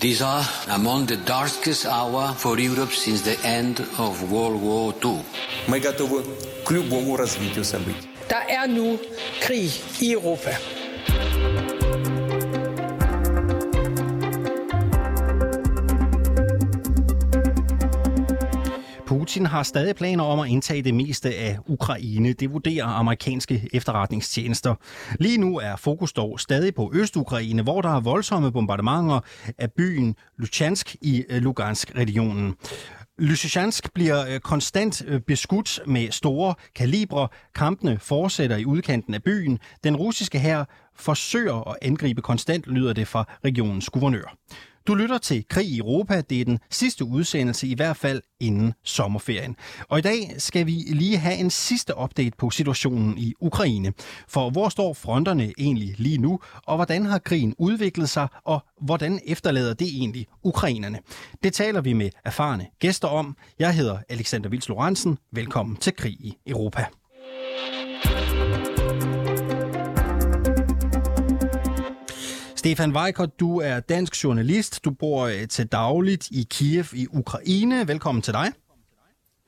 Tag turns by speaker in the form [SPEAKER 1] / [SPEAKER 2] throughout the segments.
[SPEAKER 1] These are among the darkest hour for Europe since the end of World War II.
[SPEAKER 2] Мы готовы к любому развитию событий.
[SPEAKER 3] Der er nu krig i
[SPEAKER 4] Putin har stadig planer om at indtage det meste af Ukraine. Det vurderer amerikanske efterretningstjenester. Lige nu er fokus dog stadig på Østukraine, hvor der er voldsomme bombardementer af byen Luchansk i øh, Lugansk-regionen. Lysychansk bliver øh, konstant øh, beskudt med store kalibre. Kampene fortsætter i udkanten af byen. Den russiske hær forsøger at angribe konstant, lyder det fra regionens guvernør. Du lytter til Krig i Europa. Det er den sidste udsendelse, i hvert fald inden sommerferien. Og i dag skal vi lige have en sidste update på situationen i Ukraine. For hvor står fronterne egentlig lige nu, og hvordan har krigen udviklet sig, og hvordan efterlader det egentlig ukrainerne? Det taler vi med erfarne gæster om. Jeg hedder Alexander Vils Lorentzen. Velkommen til Krig i Europa. Stefan Weikert, du er dansk journalist. Du bor øh, til dagligt i Kiev i Ukraine. Velkommen til dig.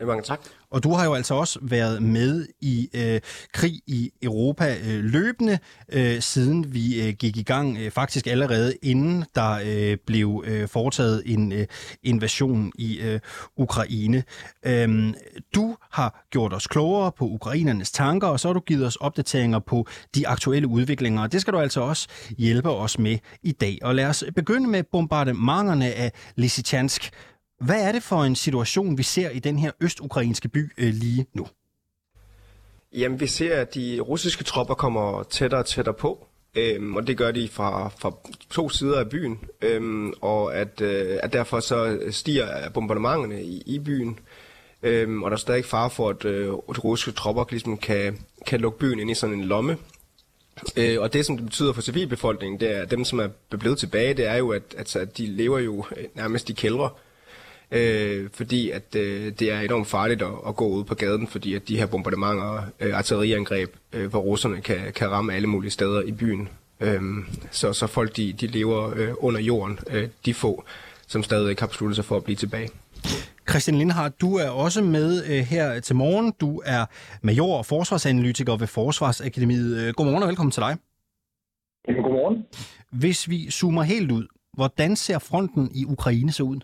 [SPEAKER 5] Ja, mange tak.
[SPEAKER 4] Og du har jo altså også været med i øh, krig i Europa øh, løbende, øh, siden vi øh, gik i gang, øh, faktisk allerede inden der øh, blev øh, foretaget en øh, invasion i øh, Ukraine. Øhm, du har gjort os klogere på ukrainernes tanker, og så har du givet os opdateringer på de aktuelle udviklinger, og det skal du altså også hjælpe os med i dag. Og lad os begynde med bombardementerne af Lysychansk. Hvad er det for en situation, vi ser i den her østukrainske by øh, lige nu?
[SPEAKER 5] Jamen, vi ser, at de russiske tropper kommer tættere og tættere på, øhm, og det gør de fra, fra to sider af byen, øhm, og at, øh, at derfor så stiger bombardementerne i, i byen, øhm, og der er stadig far for, at øh, de russiske tropper ligesom kan, kan lukke byen ind i sådan en lomme. Øh, og det, som det betyder for civilbefolkningen, det er, dem, som er blevet tilbage, det er jo, at, at, at de lever jo øh, nærmest i kældre, øh, fordi at øh, det er enormt farligt at, at gå ud på gaden, fordi at de her bombardementer, øh, artilleriangreb, øh, hvor russerne kan, kan ramme alle mulige steder i byen. Øh, så, så folk, de, de lever øh, under jorden, øh, de få, som stadig ikke har besluttet sig for at blive tilbage.
[SPEAKER 4] Christian Lindhardt, du er også med øh, her til morgen. Du er major og forsvarsanalytiker ved Forsvarsakademiet. Øh, godmorgen og velkommen til dig.
[SPEAKER 6] Jamen, godmorgen.
[SPEAKER 4] Hvis vi zoomer helt ud, hvordan ser fronten i Ukraine så ud?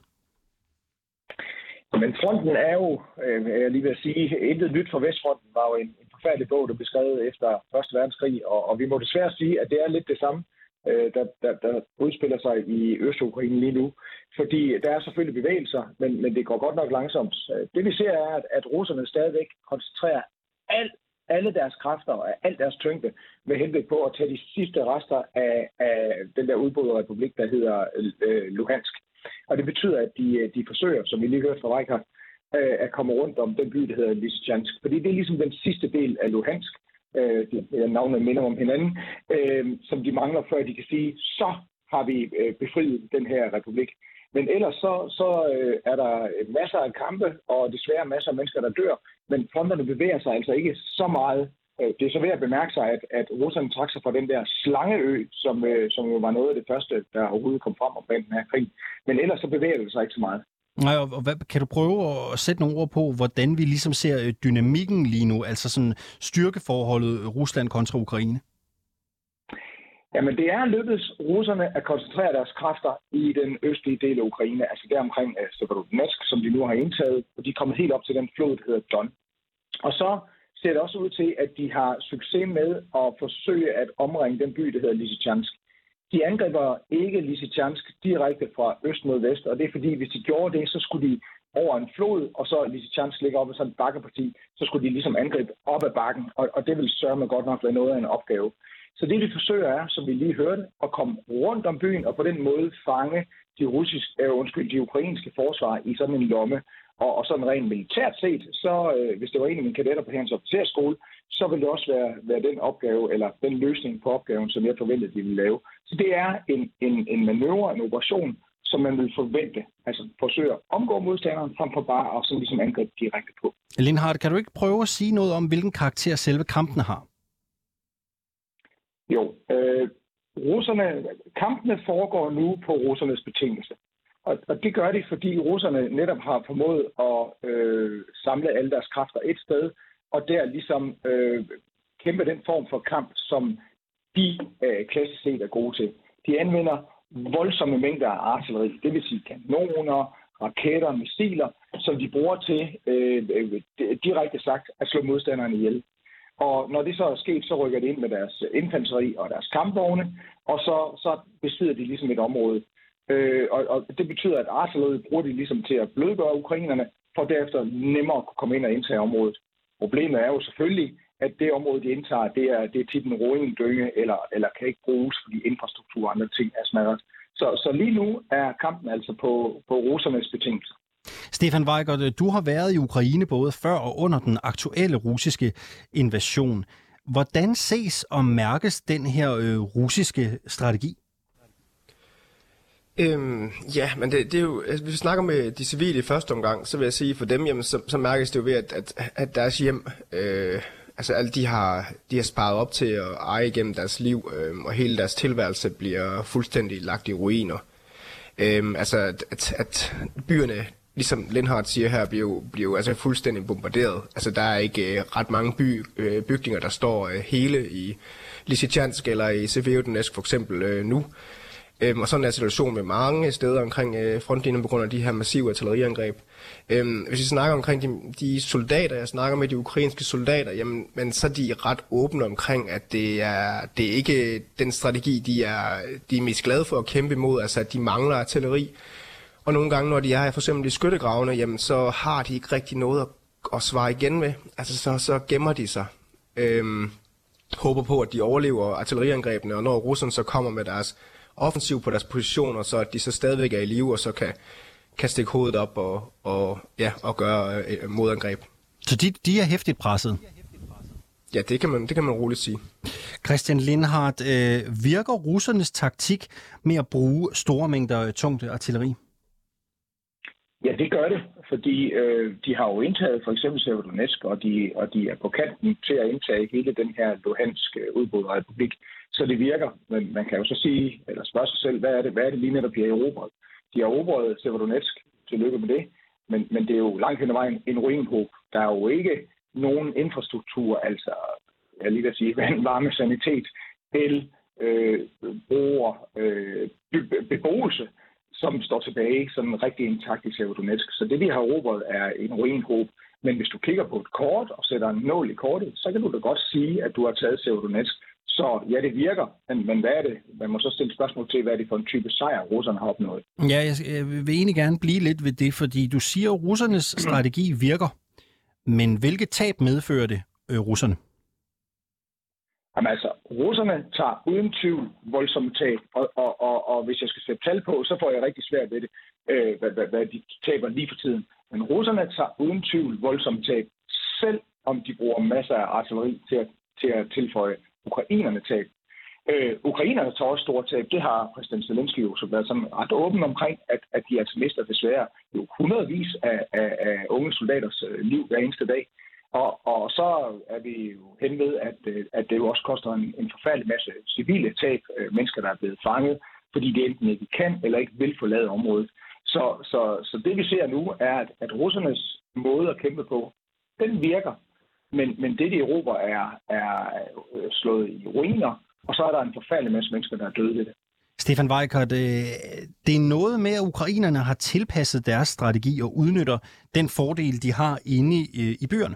[SPEAKER 6] Men fronten er jo, øh, jeg lige vil sige, intet nyt for Vestfronten var jo en, en forfærdelig bog, der blev skrevet efter Første Verdenskrig, og, og vi må desværre sige, at det er lidt det samme, øh, der, der, der udspiller sig i Østukraine lige nu. Fordi der er selvfølgelig bevægelser, men, men det går godt nok langsomt. Øh, det vi ser er, at, at russerne stadigvæk koncentrerer alt alle deres kræfter og al deres tyngde med henblik på at tage de sidste rester af, af den der udbrudte republik, der hedder øh, Luhansk. Og det betyder, at de, øh, de forsøger, som vi lige hørte fra Reikard, øh, at komme rundt om den by, der hedder Lysychansk. Fordi det er ligesom den sidste del af Luhansk, øh, navnet minder om hinanden, øh, som de mangler, før de kan sige, så har vi øh, befriet den her republik. Men ellers så, så øh, er der masser af kampe, og desværre masser af mennesker, der dør. Men fronterne bevæger sig altså ikke så meget. Øh, det er så ved at bemærke sig, at, at russerne trak sig fra den der slangeø, som, øh, som jo var noget af det første, der overhovedet kom frem omkring den her krig. Men ellers så bevæger det sig ikke så meget.
[SPEAKER 4] Nej, og hvad, kan du prøve at sætte nogle ord på, hvordan vi ligesom ser øh, dynamikken lige nu, altså sådan styrkeforholdet Rusland kontra Ukraine?
[SPEAKER 6] Jamen, det er lykkedes russerne at koncentrere deres kræfter i den østlige del af Ukraine, altså der omkring Severodonetsk, som de nu har indtaget, og de er kommet helt op til den flod, der hedder Don. Og så ser det også ud til, at de har succes med at forsøge at omringe den by, der hedder Lysychansk. De angriber ikke Lysychansk direkte fra øst mod vest, og det er fordi, hvis de gjorde det, så skulle de over en flod, og så Lysychansk ligger op i sådan et bakkeparti, så skulle de ligesom angribe op ad bakken, og, og det vil sørge med godt nok være noget af en opgave. Så det vi forsøger er, som vi lige hørte, at komme rundt om byen og på den måde fange de, russiske, øh, undskyld, de ukrainske forsvar i sådan en lomme. Og, og sådan rent militært set, så øh, hvis det var en af mine kadetter på hans officerskole, så ville det også være, være den opgave, eller den løsning på opgaven, som jeg forventede, de ville lave. Så det er en, en, en manøvre, en operation, som man vil forvente. Altså forsøge at omgå modstanderen, frem for bare at sådan ligesom angribe direkte på.
[SPEAKER 4] Lindhardt, kan du ikke prøve at sige noget om, hvilken karakter selve kampen har?
[SPEAKER 6] Jo, øh, russerne, kampene foregår nu på russernes betingelse. Og, og det gør de, fordi russerne netop har formået at øh, samle alle deres kræfter et sted, og der ligesom øh, kæmpe den form for kamp, som de øh, klassisk set er gode til. De anvender voldsomme mængder af artilleri, det vil sige kanoner, raketter, missiler, som de bruger til, øh, øh direkte sagt, at slå modstanderne ihjel. Og når det så er sket, så rykker de ind med deres infanteri og deres kampvogne, og så, så besidder de ligesom et område. Øh, og, og det betyder, at artilleriet bruger de ligesom til at blødgøre ukrainerne, for derefter nemmere at komme ind og indtage området. Problemet er jo selvfølgelig, at det område, de indtager, det er, det er tit en roingdynge, eller, eller kan ikke bruges, fordi infrastruktur og andre ting er smadret. Så, så lige nu er kampen altså på, på russernes betingelser.
[SPEAKER 4] Stefan Weigert, du har været i Ukraine både før og under den aktuelle russiske invasion. Hvordan ses og mærkes den her øh, russiske strategi?
[SPEAKER 5] Øhm, ja, men det, det er jo, altså, hvis vi snakker med de civile i første omgang, så vil jeg sige, for dem, jamen, så, så mærkes det jo ved, at, at, at deres hjem, øh, altså alle de har, de har sparet op til at eje igennem deres liv, øh, og hele deres tilværelse bliver fuldstændig lagt i ruiner. Øhm, altså, at, at byerne, ligesom Lindhardt siger her, bliver jo, bliver jo altså fuldstændig bombarderet. Altså, der er ikke øh, ret mange by, øh, bygninger, der står øh, hele i Lysychansk eller i Severodonetsk for eksempel øh, nu. Øhm, og sådan er situationen med mange steder omkring øh, frontlinjen på grund af de her massive artilleriangreb. Øhm, hvis vi snakker omkring de, de soldater, jeg snakker med de ukrainske soldater, jamen, men så er de ret åbne omkring, at det er, det er ikke den strategi, de er, de er mest glade for at kæmpe imod, altså at de mangler artilleri. Og nogle gange, når de er for eksempel i skyttegravene, jamen, så har de ikke rigtig noget at, at svare igen med. Altså så, så gemmer de sig. Øhm, håber på, at de overlever artilleriangrebene, og når russerne så kommer med deres offensiv på deres positioner, så at de så stadigvæk er i live, og så kan, kan stikke hovedet op og, og, ja, og gøre øh, modangreb.
[SPEAKER 4] Så de, de er hæftigt presset?
[SPEAKER 5] Ja, det kan man, det kan man roligt sige.
[SPEAKER 4] Christian Lindhardt, øh, virker russernes taktik med at bruge store mængder tungt artilleri?
[SPEAKER 6] Ja, det gør det, fordi øh, de har jo indtaget for eksempel Severodonetsk, og de, og de er på kanten til at indtage hele den her luhanske øh, udbrudte republik så det virker. Men man kan jo så sige, eller spørge sig selv, hvad er det, hvad er det lige netop, de har erobret? De har erobret Severodonetsk, tillykke med det, men, men det er jo langt hen ad vejen en ruinhob. Der er jo ikke nogen infrastruktur, altså jeg lige vil sige, vand, varme, sanitet, el, øh, bruger, øh, beboelse, som står tilbage sådan rigtig intakt i Severodonetsk. Så det, de har erobret, er en ruinhob. Men hvis du kigger på et kort og sætter en nål i kortet, så kan du da godt sige, at du har taget Severodonetsk. Så ja, det virker, men, men hvad er det? Man må så stille spørgsmål til, hvad er det for en type sejr, russerne har opnået?
[SPEAKER 4] Ja, jeg, jeg vil egentlig gerne blive lidt ved det, fordi du siger, at russernes strategi virker. Men hvilket tab medfører det øh, russerne?
[SPEAKER 6] Jamen altså, russerne tager uden tvivl voldsomme tab, og, og, og, og hvis jeg skal sætte tal på, så får jeg rigtig svært ved det, øh, hvad, hvad, hvad de taber lige for tiden. Men russerne tager uden tvivl voldsomme tab, selv om de bruger masser af artilleri til at, til at tilføje ukrainerne tab. Øh, ukrainerne tager også store tab. Det har præsident Zelensky jo så været sådan ret åben omkring, at, at de altså mister desværre jo hundredvis af, af, af unge soldaters øh, liv hver eneste dag. Og, og så er vi jo hen ved, at, øh, at det jo også koster en, en forfærdelig masse civile tab, øh, mennesker, der er blevet fanget, fordi de enten ikke kan eller ikke vil forlade området. Så, så, så det vi ser nu er, at, at russernes måde at kæmpe på, den virker. Men, men det, de Europa er, er øh, slået i ruiner, og så er der en forfærdelig masse mennesker, der er døde ved det.
[SPEAKER 4] Stefan Weikert, det er noget med, at ukrainerne har tilpasset deres strategi og udnytter den fordel, de har inde i, i byerne.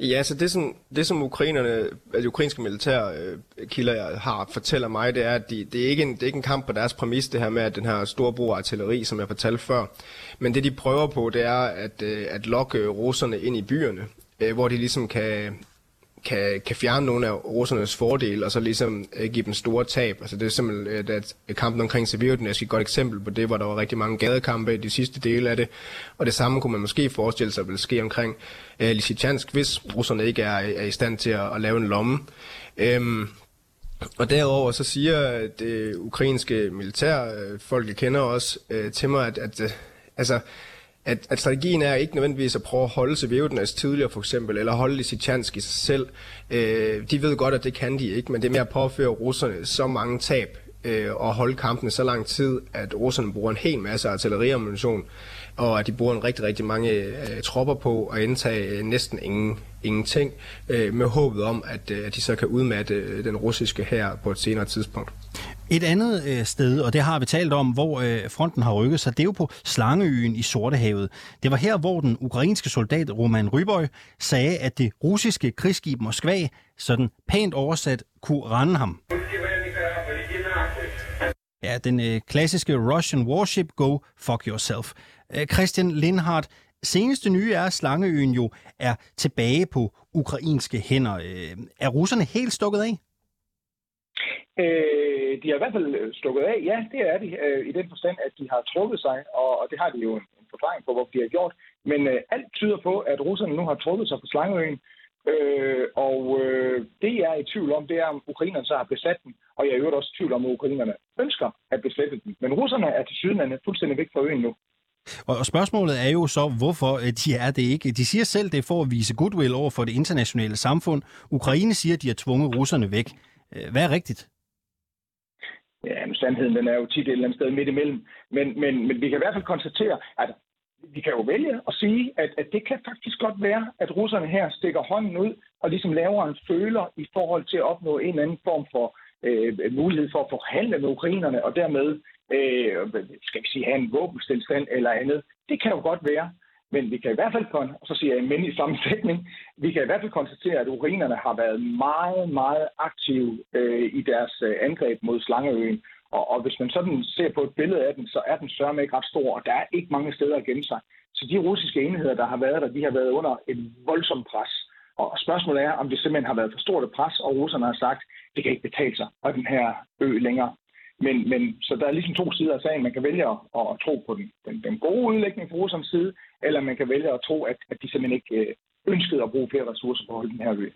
[SPEAKER 5] Ja, så det som, det som ukrainerne, altså ukrainske militære øh, kilder jeg har, fortæller mig, det er, at de, det, er ikke en, det er ikke en kamp på deres præmis, det her med at den her store brug af artilleri, som jeg fortalte før. Men det de prøver på, det er at, øh, at lokke russerne ind i byerne, øh, hvor de ligesom kan, kan, kan fjerne nogle af russernes fordele, og så ligesom øh, give dem store tab. Altså det er simpelthen øh, at kampen omkring Severodonetsk er et godt eksempel på det, hvor der var rigtig mange gadekampe i de sidste dele af det. Og det samme kunne man måske forestille sig vil ske omkring øh, Lysychansk, hvis russerne ikke er, er i stand til at, at lave en lomme. Øhm, og derover så siger øh, det ukrainske militær, øh, folk jeg kender også, øh, til mig, at, at øh, altså, at, at strategien er ikke nødvendigvis at prøve at holde Sevjevdenas tidligere for eksempel, eller holde Lysychansk i sig selv. Øh, de ved godt, at det kan de ikke, men det er mere at påføre russerne så mange tab øh, og holde kampene så lang tid, at russerne bruger en hel masse artilleriammunition, og at de bruger en rigtig, rigtig mange øh, tropper på at indtage øh, næsten ingen, ingenting, øh, med håbet om, at, øh, at de så kan udmatte øh, den russiske her på et senere tidspunkt.
[SPEAKER 4] Et andet øh, sted, og det har vi talt om, hvor øh, fronten har rykket sig, det er jo på Slangeøen i Sortehavet. Det var her, hvor den ukrainske soldat Roman Rybøj sagde, at det russiske krigsskib Moskva, sådan pænt oversat, kunne rende ham. Ja, den øh, klassiske Russian warship Go Fuck Yourself. Øh, Christian Lindhardt, seneste nye er, at Slangeøen jo er tilbage på ukrainske hænder. Øh, er russerne helt stukket af?
[SPEAKER 6] Øh, de har i hvert fald øh, stukket af, ja, det er de, øh, i den forstand, at de har trukket sig, og, og det har de jo en, en forklaring på, hvorfor de har gjort. Men øh, alt tyder på, at russerne nu har trukket sig på Slangeøen, øh, og øh, det jeg er i tvivl om, det er, om ukrainerne så har besat den, og jeg er jo også i tvivl om, at ukrainerne ønsker at besætte den. Men russerne er til sydenlande fuldstændig væk fra øen nu.
[SPEAKER 4] Og spørgsmålet er jo så, hvorfor øh, de er det ikke. De siger selv, det er for at vise goodwill over for det internationale samfund. Ukraine siger, at de har tvunget russerne væk. Øh, hvad er rigtigt?
[SPEAKER 6] Ja, men sandheden den er jo tit et eller andet sted midt imellem. Men, men, men vi kan i hvert fald konstatere, at vi kan jo vælge at sige, at, at det kan faktisk godt være, at russerne her stikker hånden ud og ligesom laver en føler i forhold til at opnå en eller anden form for øh, mulighed for at forhandle med ukrainerne, og dermed, øh, skal vi sige, have en våbenstilstand eller andet. Det kan jo godt være. Men vi kan i hvert fald, og så siger jeg men i sammensætning, vi kan i hvert fald konstatere, at ukrainerne har været meget, meget aktive øh, i deres øh, angreb mod Slangeøen. Og, og hvis man sådan ser på et billede af den, så er den sørme ikke ret stor, og der er ikke mange steder at gemme sig. Så de russiske enheder, der har været der, de har været under et voldsomt pres. Og spørgsmålet er, om det simpelthen har været for stort et pres, og russerne har sagt, det kan ikke betale sig på den her ø længere. Men, men så der er ligesom to sider af sagen. Man kan vælge at, at tro på den, den, den gode udlægning fra russernes side, eller man kan vælge at tro, at, at de simpelthen ikke øh, ønskede at bruge flere ressourcer på at holde den her ø.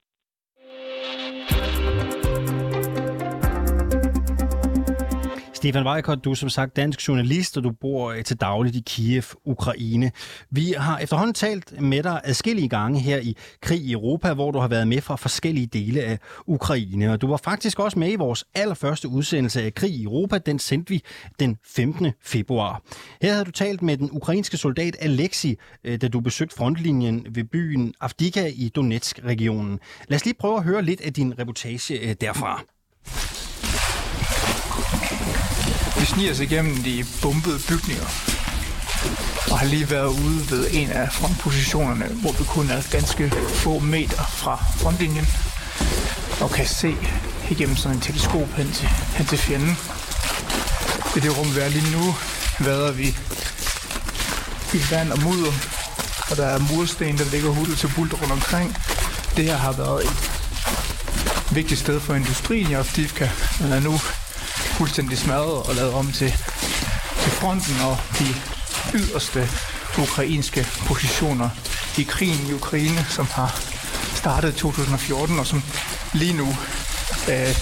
[SPEAKER 4] Stefan Weikert, du er som sagt dansk journalist, og du bor øh, til dagligt i Kiev, Ukraine. Vi har efterhånden talt med dig adskillige gange her i Krig i Europa, hvor du har været med fra forskellige dele af Ukraine. Og du var faktisk også med i vores allerførste udsendelse af Krig i Europa. Den sendte vi den 15. februar. Her havde du talt med den ukrainske soldat Alexi, øh, da du besøgte frontlinjen ved byen Avdika i Donetsk-regionen. Lad os lige prøve at høre lidt af din reportage øh, derfra.
[SPEAKER 7] Vi sniger os igennem de bombede bygninger og har lige været ude ved en af frontpositionerne, hvor vi kun er ganske få meter fra frontlinjen og kan se igennem sådan en teleskop hen til, hen til fjenden. I det rum, vi er lige nu, vader vi i vand og mudder, og der er mursten, der ligger hullet til bulter rundt omkring. Det her har været et vigtigt sted for industrien i Afdivka, men er nu fuldstændig smadret og lavet om til, til fronten og de yderste ukrainske positioner i krigen i Ukraine, som har startet i 2014 og som lige nu øh,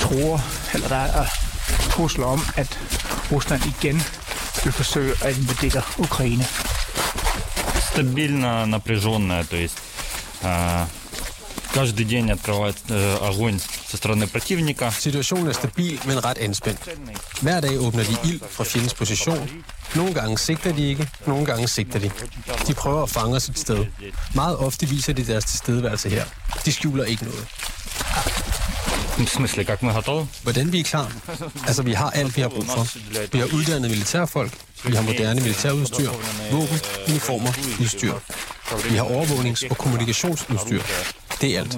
[SPEAKER 7] tror, eller der er trusler om, at Rusland igen vil forsøge at invadere Ukraine.
[SPEAKER 8] Стабильно напряженная, то есть э, каждый день открывает э, огонь со strående противника.
[SPEAKER 9] Situationen er stabil, men ret anspændt. Hver dag åbner de ild fra fjendens position. Nogle gange sigter de ikke, nogle gange sigter de. De prøver at fange os et sted. Meget ofte viser de deres tilstedeværelse her. De skjuler ikke noget.
[SPEAKER 8] В смысле, как мы готовы?
[SPEAKER 9] Hvordan vi er klar? Altså, vi har alt, vi har brug for. Vi har uddannet militærfolk. Vi har moderne militærudstyr, våben, uniformer, udstyr. Vi har overvågnings- og kommunikationsudstyr. Det er alt.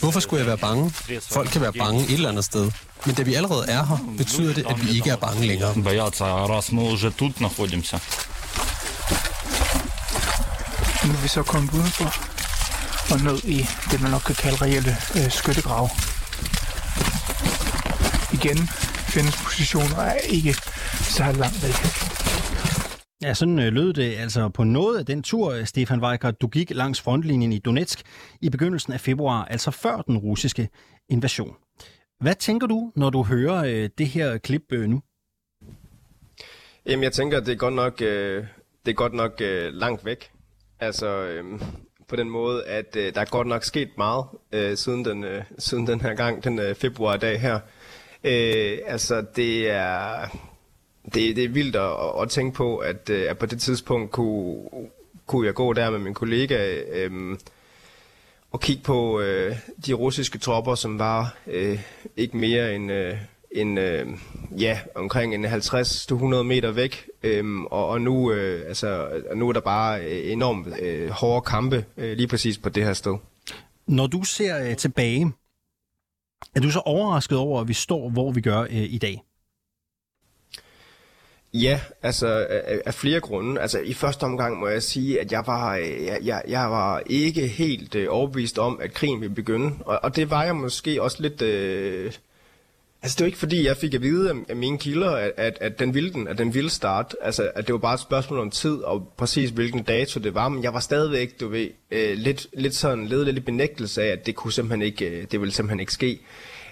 [SPEAKER 9] Hvorfor skulle jeg være bange? Folk kan være bange et eller andet sted. Men da vi allerede er her, betyder det, at vi ikke er bange længere.
[SPEAKER 7] Nu er vi så kommet udenfor og ned i det, man nok kan kalde reelle øh, skyttegrave. Igen findes positioner er ikke så langt væk.
[SPEAKER 4] Ja, sådan øh, lød det altså på noget af den tur, øh, Stefan Weikert, du gik langs frontlinjen i Donetsk i begyndelsen af februar, altså før den russiske invasion. Hvad tænker du, når du hører øh, det her klip nu?
[SPEAKER 5] Jamen, jeg tænker, at det er godt nok øh, det er godt nok øh, langt væk. Altså, øh, på den måde, at øh, der er godt nok sket meget øh, siden, den, øh, siden den her gang, den øh, februardag her. Øh, altså, det er, det, det er vildt at, at tænke på, at, øh, at på det tidspunkt kunne, kunne jeg gå der med min kollega øh, og kigge på øh, de russiske tropper, som var øh, ikke mere end... Øh, en, øh, ja, omkring en 50-100 meter væk, øhm, og, og nu, øh, altså, nu er der bare øh, enormt øh, hårde kampe øh, lige præcis på det her sted.
[SPEAKER 4] Når du ser øh, tilbage, er du så overrasket over, at vi står, hvor vi gør øh, i dag?
[SPEAKER 5] Ja, altså af, af flere grunde. Altså i første omgang må jeg sige, at jeg var, øh, jeg, jeg, jeg var ikke helt øh, overbevist om, at krigen ville begynde. Og, og det var jeg måske også lidt... Øh, Altså, det var ikke fordi, jeg fik at vide af mine kilder, at, at, at den ville den, at den ville starte. Altså, at det var bare et spørgsmål om tid, og præcis hvilken dato det var. Men jeg var stadigvæk, du ved, øh, lidt, lidt sådan, ledet lidt i benægtelse af, at det kunne simpelthen ikke, øh, det ville simpelthen ikke ske.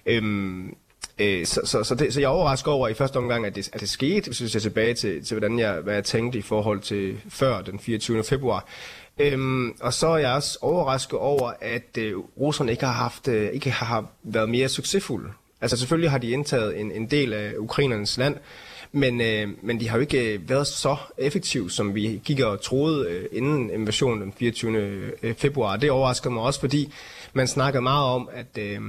[SPEAKER 5] Øhm, øh, så, så, så, det, så jeg overrasker over i første omgang, at det, at det skete, hvis jeg ser tilbage til, til hvordan jeg, hvad jeg tænkte i forhold til før den 24. februar. Øhm, og så er jeg også overrasket over, at øh, russerne ikke har haft, øh, ikke har været mere succesfulde Altså selvfølgelig har de indtaget en, en del af ukrainernes land, men, øh, men de har jo ikke øh, været så effektive, som vi gik og troede øh, inden invasionen den 24. Øh, februar. Det overrasker mig også, fordi man snakkede meget om, at... Øh,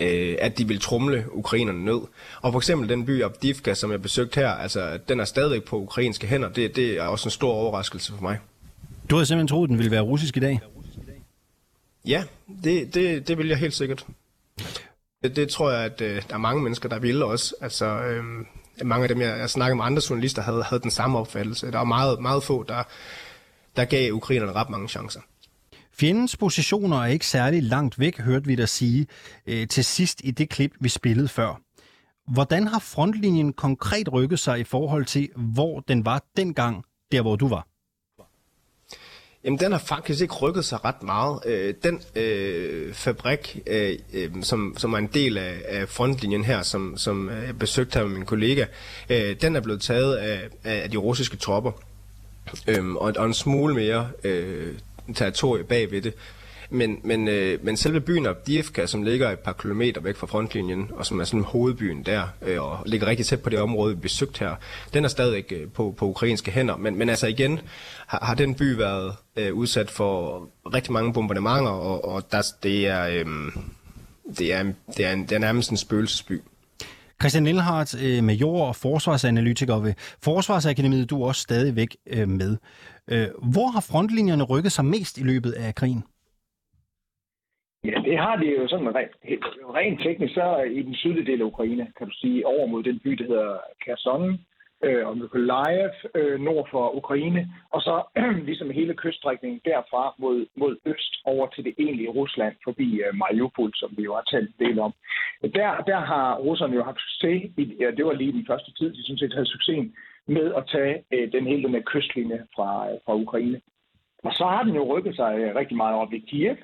[SPEAKER 5] øh, at de vil trumle ukrainerne ned. Og for eksempel den by Abdivka, som jeg besøgte her, altså den er stadigvæk på ukrainske hænder. Det, det er også en stor overraskelse for mig.
[SPEAKER 4] Du havde simpelthen troet, den ville være russisk i dag?
[SPEAKER 5] Ja, det, det, det vil jeg helt sikkert. Det, det tror jeg, at øh, der er mange mennesker, der vil også. Altså, øh, mange af dem, jeg, jeg snakker med andre journalister, havde, havde den samme opfattelse. Der var meget, meget få, der, der gav ukrainerne ret mange chancer.
[SPEAKER 4] Fjendens positioner er ikke særlig langt væk, hørte vi dig sige øh, til sidst i det klip, vi spillede før. Hvordan har frontlinjen konkret rykket sig i forhold til, hvor den var dengang, der hvor du var?
[SPEAKER 5] Jamen, den har faktisk ikke rykket sig ret meget. Øh, den øh, fabrik, øh, øh som, som er en del af, af frontlinjen her, som, som jeg besøgte her med min kollega, øh, den er blevet taget af, af de russiske tropper. Øh, og, og en smule mere øh, territorie bagved det. Men, men, øh, men selve byen Abdiivka, som ligger et par kilometer væk fra frontlinjen, og som er sådan hovedbyen der, øh, og ligger rigtig tæt på det område, vi besøgt her, den er stadig øh, på, på ukrainske hænder. Men, men altså igen, har, har den by været øh, udsat for rigtig mange bombardementer, og, og der, det, er, øh, det, er, det, er en, det er nærmest en spøgelsesby.
[SPEAKER 4] Christian Lindhardt, øh, major og forsvarsanalytiker ved Forsvarsakademiet, du er også stadigvæk øh, med. Øh, hvor har frontlinjerne rykket sig mest i løbet af krigen?
[SPEAKER 6] Ja, det har de jo sådan rent, rent teknisk, så i den sydlige del af Ukraine, kan du sige, over mod den by, der hedder Kherson, øh, og Mykolaiv øh, nord for Ukraine, og så øh, ligesom hele kyststrækningen derfra mod, mod øst over til det egentlige Rusland, forbi øh, Mariupol, som vi jo har talt en del om. Der, der har russerne jo haft succes, i, ja, det var lige den første tid, de sådan set havde succesen med at tage øh, den hele den her kystlinje fra, øh, fra Ukraine. Og så har den jo rykket sig øh, rigtig meget op i Kiev,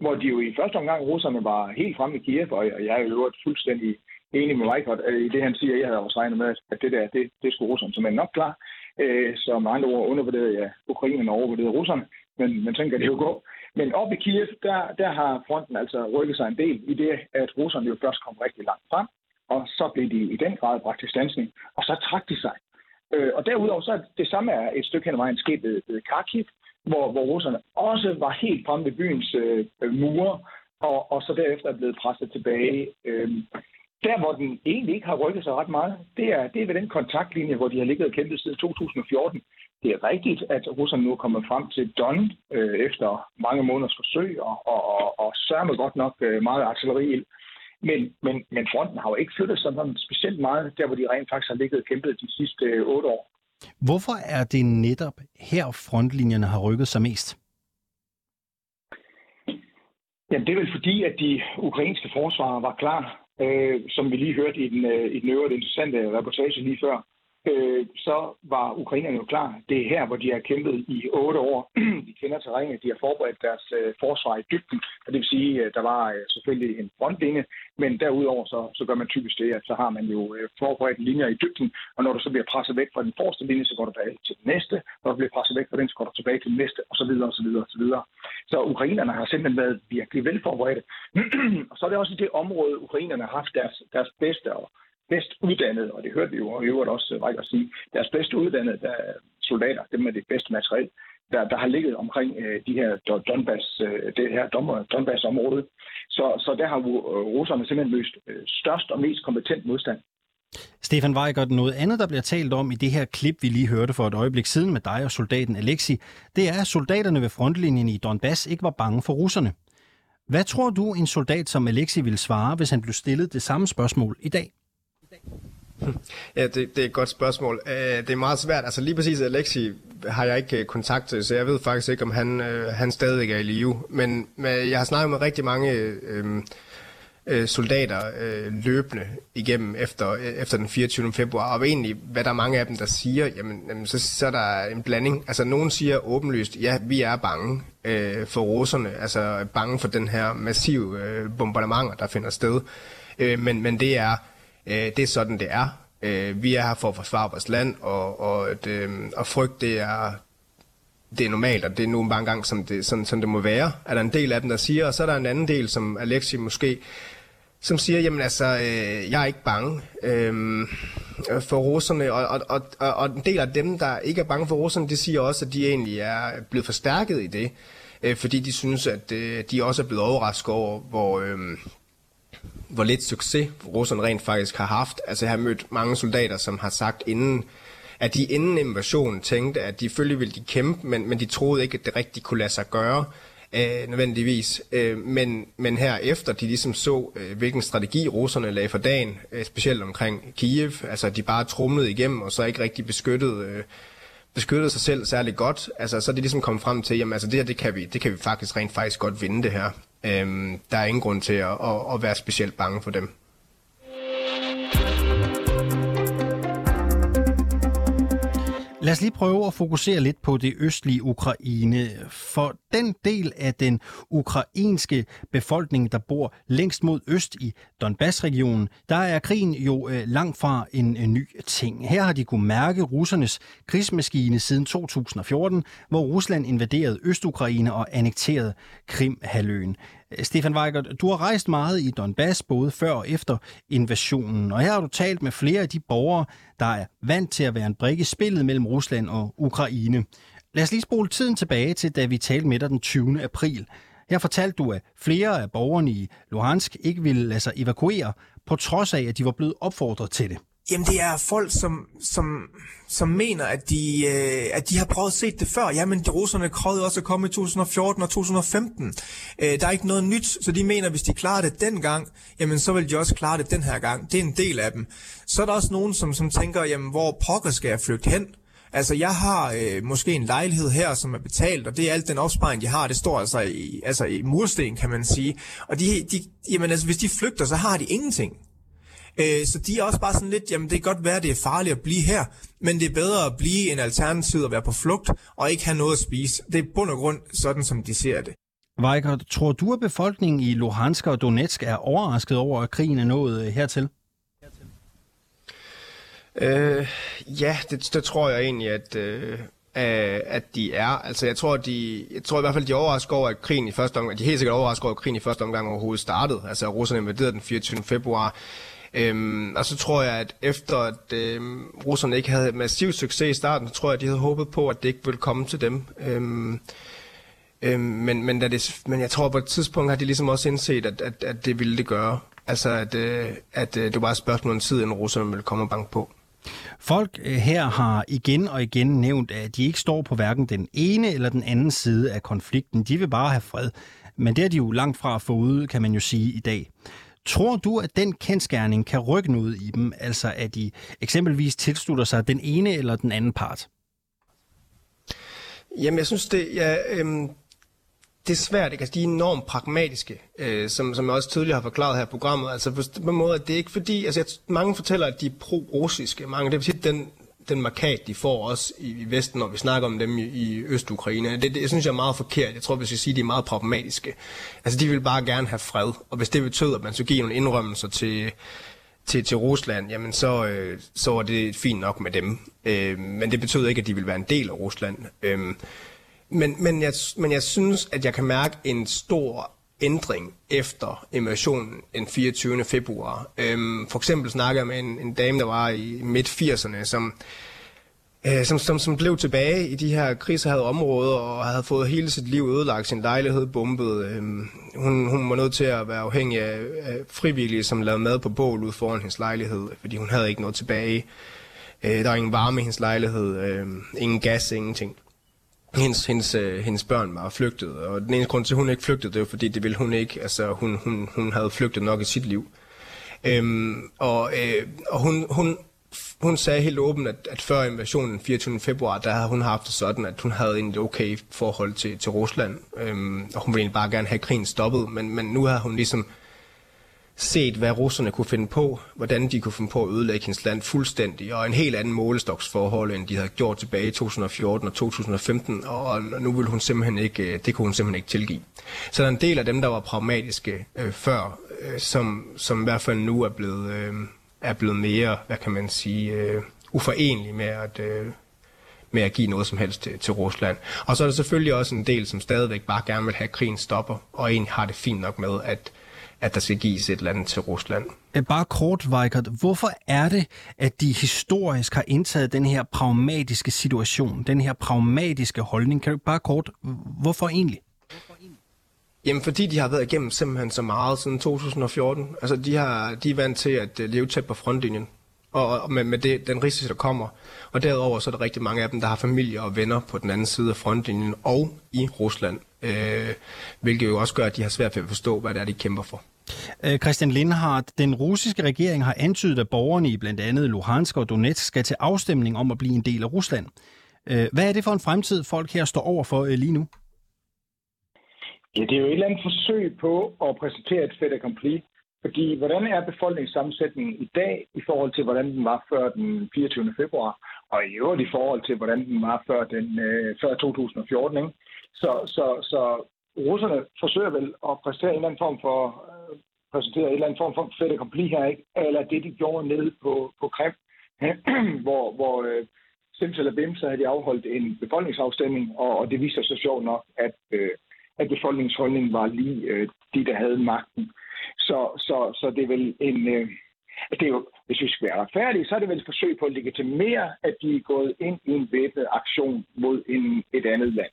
[SPEAKER 6] hvor de jo i første omgang, russerne var helt fremme i Kiev, og jeg er jo fuldstændig enig med Weikert øh, i det, han siger. Jeg havde også regnet med, at det der, det, det skulle russerne som er nok klar. Øh, så med andre ord undervurderede jeg Ukraine og overvurderede russerne, men man tænker, det jo gå. Men op i Kiev, der, der har fronten altså rykket sig en del i det, at russerne jo først kom rigtig langt frem, og så blev de i den grad bragt til stansning, og så trak de sig. Øh, og derudover så er det samme er et stykke hen ad vejen sket ved, ved Kharkiv, hvor, hvor russerne også var helt fremme ved byens øh, mure, og, og så derefter er blevet presset tilbage. Øh, der, hvor den egentlig ikke har rykket sig ret meget, det er, det er ved den kontaktlinje, hvor de har ligget og kæmpet siden 2014. Det er rigtigt, at russerne nu er kommet frem til Don øh, efter mange måneders forsøg, og, og, og, og sørger godt nok øh, meget artilleri men, men, men fronten har jo ikke flyttet sig sådan specielt meget, der hvor de rent faktisk har ligget og kæmpet de sidste øh, otte år.
[SPEAKER 4] Hvorfor er det netop her frontlinjerne har rykket sig mest?
[SPEAKER 6] Jamen, det er vel fordi, at de ukrainske forsvarer var klar, øh, som vi lige hørte i den, øh, i den øvrigt interessante reportage lige før øh, så var ukrainerne jo klar. Det er her, hvor de har kæmpet i otte år. de kender terrænet, de har forberedt deres øh, forsvar i dybden. Og det vil sige, at der var øh, selvfølgelig en frontlinje, men derudover så, så gør man typisk det, at så har man jo øh, forberedt linjer i dybden, og når du så bliver presset væk fra den forreste linje, så går du tilbage til den næste. Når du bliver presset væk fra den, så går du tilbage til den næste, og så videre, og så videre, og så videre. Så ukrainerne har simpelthen været virkelig velforberedte. og så er det også i det område, ukrainerne har haft deres, deres bedste og bedst uddannede, og det hørte vi jo og i øvrigt også øh, Rækker sige, deres bedst uddannede der, soldater, dem med det bedste materiel, der, der har ligget omkring øh, de her Donbass, øh, det her Donbass-område. Så, så der har russerne simpelthen løst øh, størst og mest kompetent modstand.
[SPEAKER 4] Stefan Weigert, noget andet, der bliver talt om i det her klip, vi lige hørte for et øjeblik siden med dig og soldaten Alexi, det er, at soldaterne ved frontlinjen i Donbass ikke var bange for russerne. Hvad tror du, en soldat som Alexi ville svare, hvis han blev stillet det samme spørgsmål i dag?
[SPEAKER 5] Ja, det, det er et godt spørgsmål. Øh, det er meget svært. Altså lige præcis Alexi har jeg ikke øh, kontakt kontaktet, så jeg ved faktisk ikke, om han, øh, han stadig er i live. Men jeg har snakket med rigtig mange øhm, øh, soldater øh, løbende igennem efter, efter den 24. februar, og egentlig, hvad der er mange af dem, der siger, jamen, jamen så, så er der en blanding. Altså nogen siger åbenlyst, ja, vi er bange øh, for russerne, altså bange for den her massive øh, bombardementer, der finder sted. Øh, men, men det er Øh, det er sådan, det er. Øh, vi er her for at forsvare vores land, og, og, at, øh, og frygt, det er, det er normalt, og det er nu bare en gang, som det, sådan, sådan det må være. Er der en del af dem, der siger, og så er der en anden del, som Alexi måske, som siger, jamen altså, øh, jeg er ikke bange øh, for russerne, og, og, og, og, og en del af dem, der ikke er bange for russerne, de siger også, at de egentlig er blevet forstærket i det, øh, fordi de synes, at øh, de også er blevet overrasket over, hvor, øh, hvor lidt succes russerne rent faktisk har haft. Altså jeg har mødt mange soldater, som har sagt inden, at de inden invasionen tænkte, at de selvfølgelig ville de kæmpe, men, men de troede ikke, at det rigtigt kunne lade sig gøre øh, nødvendigvis. Øh, men, men her efter de ligesom så, øh, hvilken strategi russerne lagde for dagen, øh, specielt omkring Kiev, altså de bare trumlede igennem, og så ikke rigtig beskyttede, øh, beskyttede sig selv særlig godt, altså så er de ligesom kommet frem til, jamen altså det her, det kan vi, det kan vi faktisk rent faktisk godt vinde det her. Øhm, der er ingen grund til at, at, at være specielt bange for dem.
[SPEAKER 4] Lad os lige prøve at fokusere lidt på det østlige Ukraine. For den del af den ukrainske befolkning, der bor længst mod øst i Donbass-regionen, der er krigen jo øh, langt fra en ny ting. Her har de kunne mærke russernes krigsmaskine siden 2014, hvor Rusland invaderede Øst-Ukraine og annekterede Krim-halvøen. Øh, Stefan Weigert, du har rejst meget i Donbass, både før og efter invasionen, og her har du talt med flere af de borgere, der er vant til at være en brik i spillet mellem Rusland og Ukraine. Lad os lige spole tiden tilbage til, da vi talte med dig den 20. april. Her fortalte du, at flere af borgerne i Luhansk ikke ville lade sig evakuere, på trods af, at de var blevet opfordret til det.
[SPEAKER 10] Jamen det er folk, som, som, som mener, at de, øh, at de har prøvet at se det før. Jamen de russerne prøvede også at komme i 2014 og 2015. Øh, der er ikke noget nyt, så de mener, at hvis de klarer det dengang, jamen så vil de også klare det den her gang. Det er en del af dem. Så er der også nogen, som, som tænker, jamen hvor pokker skal jeg flygte hen? Altså, jeg har øh, måske en lejlighed her, som er betalt, og det er alt den opsparing, de har, det står altså i, altså i mursten, kan man sige. Og de, de, jamen, altså, hvis de flygter, så har de ingenting. Øh, så de er også bare sådan lidt, jamen det kan godt være, det er farligt at blive her, men det er bedre at blive en alternativ at være på flugt og ikke have noget at spise. Det er bund og grund sådan, som de ser det.
[SPEAKER 4] Weiger, tror du, at befolkningen i Luhansk og Donetsk er overrasket over, at krigen er nået øh, hertil?
[SPEAKER 5] Øh, ja, det, det tror jeg egentlig, at, øh, at de er. Altså, jeg tror, de, jeg tror i hvert fald, de overrasker over, at krigen i første omgang, de er helt sikkert overrasker over, at krigen i første omgang overhovedet startede. Altså, at russerne invaderede den 24. februar. Øhm, og så tror jeg, at efter at øhm, russerne ikke havde massiv succes i starten, så tror jeg, at de havde håbet på, at det ikke ville komme til dem. Øhm, øhm, men, men, da det, men jeg tror, at på et tidspunkt har de ligesom også indset, at, at, at det ville det gøre. Altså, at, øh, at øh, det var et spørgsmål om tid, inden russerne ville komme og banke på.
[SPEAKER 4] Folk øh, her har igen og igen nævnt, at de ikke står på hverken den ene eller den anden side af konflikten. De vil bare have fred. Men det er de jo langt fra at få ud, kan man jo sige i dag. Tror du, at den kendskærning kan rykke noget i dem, altså at de eksempelvis tilslutter sig den ene eller den anden part?
[SPEAKER 5] Jamen, jeg synes, det, ja, øhm, det er svært. Ikke? Altså, de er enormt pragmatiske, øh, som, som jeg også tidligere har forklaret her i programmet. Altså på, på en måde, at det er ikke fordi... Altså, jeg, mange fortæller, at de er pro-russiske. Mange, det vil sige, den den markat, de får også i, i Vesten, når vi snakker om dem i, i Øst-Ukraine. Det, det, jeg synes jeg er meget forkert. Jeg tror, hvis jeg siger, de er meget pragmatiske. Altså, de vil bare gerne have fred. Og hvis det betød, at man så giver nogle indrømmelser til, til, til Rusland, jamen så, øh, så er det fint nok med dem. Øh, men det betød ikke, at de ville være en del af Rusland. Øh, men, men, jeg, men jeg synes, at jeg kan mærke en stor ændring efter invasionen den 24. februar. Øhm, for eksempel snakkede jeg med en, en dame, der var i midt-80'erne, som, øh, som, som, som blev tilbage i de her krigshavede områder og havde fået hele sit liv ødelagt, sin lejlighed bombet. Øhm, hun, hun var nødt til at være afhængig af, af frivillige, som lavede mad på bål ud foran hendes lejlighed, fordi hun havde ikke noget tilbage. Øh, der var ingen varme i hendes lejlighed, øh, ingen gas, ingenting hendes, hendes, øh, hendes børn var flygtet, og den eneste grund til, at hun ikke flygtede, det var fordi, det ville hun ikke. Altså, hun, hun, hun havde flygtet nok i sit liv. Øhm, og øh, og hun, hun, hun sagde helt åbent, at, at før invasionen den 24. februar, der havde hun haft det sådan, at hun havde en okay forhold til, til Rusland, øhm, og hun ville egentlig bare gerne have krigen stoppet, men, men nu har hun ligesom set, hvad russerne kunne finde på, hvordan de kunne finde på at ødelægge hendes land fuldstændig, og en helt anden målestoksforhold, end de havde gjort tilbage i 2014 og 2015, og nu ville hun simpelthen ikke, øh, det kunne hun simpelthen ikke tilgive. Så der er en del af dem, der var pragmatiske øh, før, øh, som, som i hvert fald nu er blevet, øh, er blevet mere, hvad kan man sige, øh, uforenlige med at, øh, med at give noget som helst til, til Rusland. Og så er der selvfølgelig også en del, som stadigvæk bare gerne vil have, at krigen stopper, og egentlig har det fint nok med, at at der skal gives et land til Rusland.
[SPEAKER 4] Bare kort, Weikert, hvorfor er det, at de historisk har indtaget den her pragmatiske situation, den her pragmatiske holdning? Kan du bare kort, hvorfor egentlig?
[SPEAKER 5] Jamen, fordi de har været igennem simpelthen så meget siden 2014. Altså, de, har, de er vant til at øh, leve tæt på frontlinjen, og, med, med det, den risiko, der kommer. Og derudover så er der rigtig mange af dem, der har familie og venner på den anden side af frontlinjen og i Rusland øh, hvilket jo også gør, at de har svært ved at forstå, hvad det er, de kæmper for.
[SPEAKER 4] Øh, Christian Lindhardt, den russiske regering har antydet, at borgerne i blandt andet Luhansk og Donetsk skal til afstemning om at blive en del af Rusland. Øh, hvad er det for en fremtid, folk her står over for lige nu?
[SPEAKER 6] Ja, det er jo et eller andet forsøg på at præsentere et fait accompli. Fordi hvordan er befolkningssammensætningen i dag i forhold til, hvordan den var før den 24. februar? Og i øvrigt i forhold til, hvordan den var før, den, øh, før 2014. Ikke? Så, så, så russerne forsøger vel at præsentere en eller anden form for øh, præsentere en eller anden form for fedt kompli her, ikke? eller det, de gjorde nede på, på Krim, hvor, hvor øh, Sims eller Bim, så havde de afholdt en befolkningsafstemning, og, og det viser sig sjovt nok, at, øh, at befolkningsholdningen var lige øh, de, der havde magten. Så, så, så det er vel en... Øh, altså, det er jo, hvis vi skal være retfærdige, så er det vel et forsøg på at legitimere, at de er gået ind i en væbnet aktion mod en, et andet land.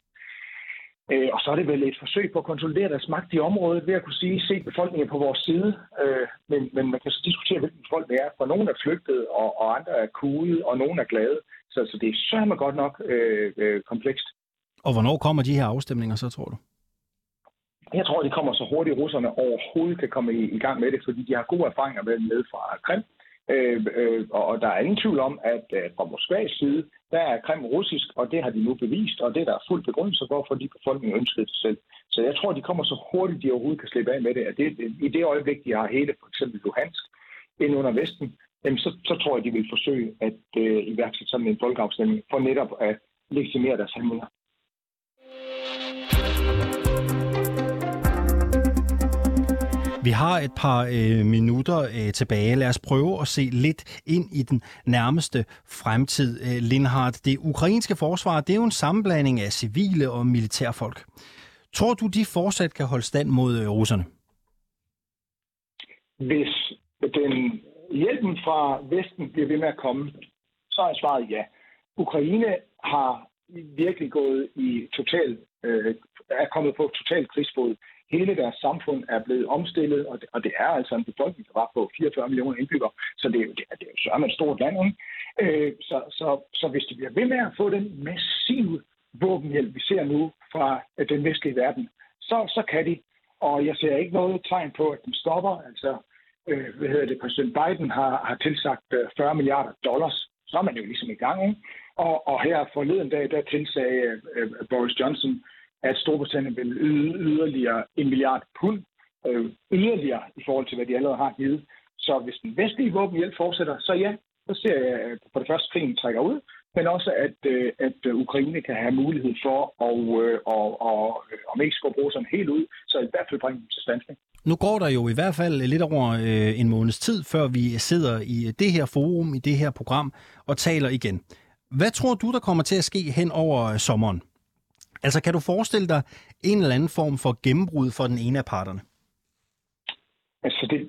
[SPEAKER 6] Øh, og så er det vel et forsøg på at konsolidere deres magt i området ved at kunne sige, se befolkningen på vores side. Øh, men, men man kan så diskutere, hvilken folk det er. For nogle er flygtet, og, og andre er kuget, og nogle er glade. Så, så det er sørme godt nok øh, øh, komplekst.
[SPEAKER 4] Og hvornår kommer de her afstemninger så, tror du?
[SPEAKER 6] Jeg tror, de kommer så hurtigt, russerne overhovedet kan komme i, i gang med det, fordi de har gode erfaringer med med fra Krim. Øh, øh, øh og der er ingen tvivl om, at øh, fra Moskvas side, der er Krim russisk, og det har de nu bevist, og det er der fuld begrundelse for, fordi befolkningen ønsker det selv. Så jeg tror, de kommer så hurtigt, de overhovedet kan slippe af med det. At det I det øjeblik, de har hele for eksempel Luhansk ind under Vesten, jamen så, så tror jeg, de vil forsøge at øh, iværksætte sådan en folkeafstemning for netop at legitimere deres handlinger.
[SPEAKER 4] Vi har et par øh, minutter øh, tilbage. Lad os prøve at se lidt ind i den nærmeste fremtid. Øh, Lindhardt, det ukrainske forsvar, det er jo en sammenblanding af civile og militærfolk. Tror du, de fortsat kan holde stand mod øh, russerne?
[SPEAKER 6] Hvis den hjælpen fra Vesten bliver ved med at komme, så er svaret ja. Ukraine har virkelig gået i total, øh, er kommet på total krigsfod. Hele deres samfund er blevet omstillet, og det, og det er altså en befolkning, der var på 44 millioner indbyggere, så det er jo, det er, det er jo et stort land. Ikke? Øh, så, så, så hvis de bliver ved med at få den massive våbenhjælp, vi ser nu fra øh, den vestlige verden, så, så kan de. Og jeg ser ikke noget tegn på, at den stopper. Altså, øh, hvad hedder det, præsident Biden har, har tilsagt øh, 40 milliarder dollars. Så er man jo ligesom i gang. Ikke? Og, og her forleden dag, der tilsagde øh, øh Boris Johnson at Storbritannien vil yde yderligere en milliard pund øh, yderligere i forhold til, hvad de allerede har givet. Så hvis den vestlige våbenhjælp fortsætter, så ja, så ser jeg at for det første, krigen trækker ud, men også, at, øh, at Ukraine kan have mulighed for, at, øh, og, og, om ikke skulle bruge sådan helt ud, så i hvert fald bringe dem til standsning.
[SPEAKER 4] Nu går der jo i hvert fald lidt over øh, en måneds tid, før vi sidder i det her forum, i det her program, og taler igen. Hvad tror du, der kommer til at ske hen over sommeren? Altså, kan du forestille dig en eller anden form for gennembrud for den ene af parterne?
[SPEAKER 6] Altså, det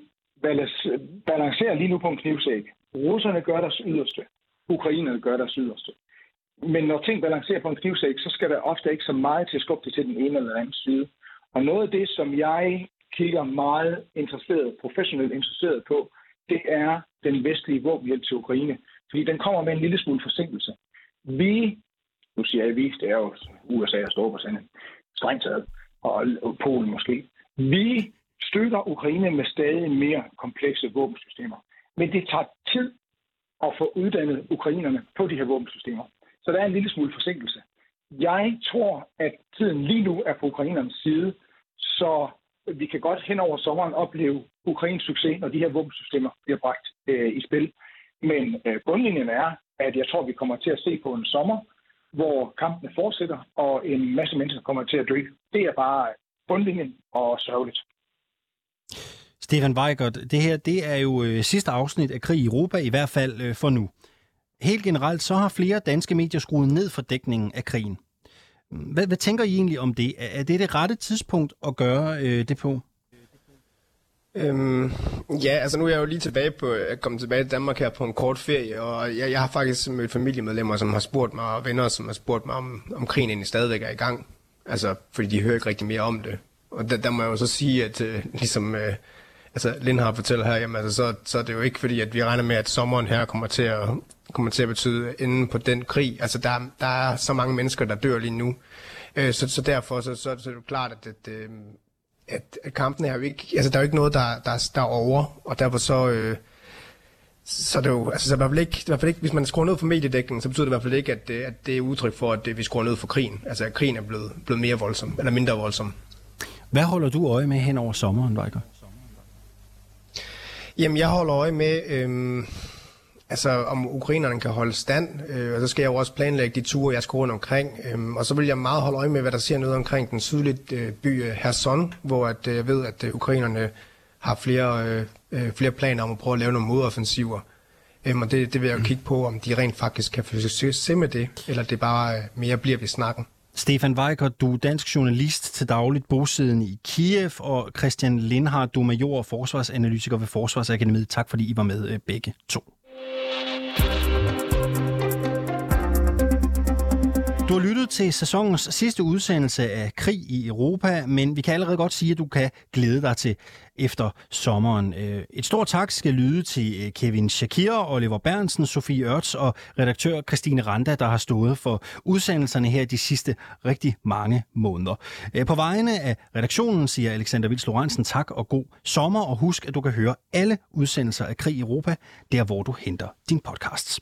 [SPEAKER 6] balancerer lige nu på en knivsæk. Russerne gør deres yderste. Ukrainerne gør deres yderste. Men når ting balancerer på en knivsæk, så skal der ofte ikke så meget til at skubbe det til den ene eller anden side. Og noget af det, som jeg kigger meget interesseret, professionelt interesseret på, det er den vestlige våbenhjælp til Ukraine. Fordi den kommer med en lille smule forsinkelse. Vi, nu siger jeg vi, det er jo USA og Storbritannien, strengt taget, og Polen måske. Vi støtter Ukraine med stadig mere komplekse våbensystemer. Men det tager tid at få uddannet ukrainerne på de her våbensystemer. Så der er en lille smule forsinkelse. Jeg tror, at tiden lige nu er på ukrainernes side, så vi kan godt hen over sommeren opleve Ukrains succes, når de her våbensystemer bliver bragt øh, i spil. Men øh, bundlinjen er, at jeg tror, vi kommer til at se på en sommer, hvor kampene fortsætter, og en masse mennesker kommer til at dø. Det er bare bundlinjen og sørgeligt.
[SPEAKER 4] Stefan Weigert, det her det er jo øh, sidste afsnit af Krig i Europa, i hvert fald øh, for nu. Helt generelt så har flere danske medier skruet ned for dækningen af krigen. Hvad, hvad tænker I egentlig om det? Er det det rette tidspunkt at gøre øh, det på?
[SPEAKER 5] Øhm, ja, altså nu er jeg jo lige tilbage på, øh, at tilbage til Danmark her på en kort ferie, og jeg, jeg har faktisk mødt familiemedlemmer, som har spurgt mig, og venner, som har spurgt mig, om, om krigen egentlig stadigvæk er i gang. Altså, fordi de hører ikke rigtig mere om det. Og der, der må jeg jo så sige, at øh, ligesom øh, altså Lindhardt fortæller her, jamen, altså, så, så er det jo ikke fordi, at vi regner med, at sommeren her kommer til at, kommer til at betyde enden på den krig. Altså der, der er så mange mennesker, der dør lige nu. Øh, så, så derfor så, så, så er det jo klart, at, at, øh, at, at kampen er jo ikke, altså der er jo ikke noget, der, der, der er over, og derfor så, øh, så det er jo, altså, så i hvert fald ikke, i hvert fald ikke, hvis man skruer ned for mediedækningen, så betyder det i hvert fald ikke, at, at det er udtryk for, at vi skruer ned for krigen. Altså at krigen er blevet, blevet mere voldsom, eller mindre voldsom.
[SPEAKER 4] Hvad holder du øje med hen over sommeren, Weiger?
[SPEAKER 5] Jamen, jeg holder øje med, øhm, altså om ukrainerne kan holde stand, øh, og så skal jeg jo også planlægge de ture, jeg skal rundt omkring. Øh, og så vil jeg meget holde øje med, hvad der sker nede omkring den sydlige øh, by øh, Herson, hvor at, øh, jeg ved, at øh, ukrainerne har flere, øh, øh, flere planer om at prøve at lave nogle modoffensiver. Øhm, og det, det vil jeg jo kigge på, om de rent faktisk kan få succes med det, eller det bare øh, mere bliver ved snakken.
[SPEAKER 4] Stefan Weikert, du er dansk journalist til dagligt bosiddende i Kiev, og Christian Lindhardt, du er major og forsvarsanalytiker ved Forsvarsakademiet. Tak fordi I var med øh, begge to. Du har lyttet til sæsonens sidste udsendelse af Krig i Europa, men vi kan allerede godt sige, at du kan glæde dig til efter sommeren. Øh, et stort tak skal lyde til øh, Kevin Shakir, Oliver Bernsen, Sofie Ørts og redaktør Christine Randa, der har stået for udsendelserne her de sidste rigtig mange måneder. Øh, på vegne af redaktionen siger Alexander Vils Lorentzen tak og god sommer, og husk, at du kan høre alle udsendelser af Krig i Europa, der hvor du henter din podcasts.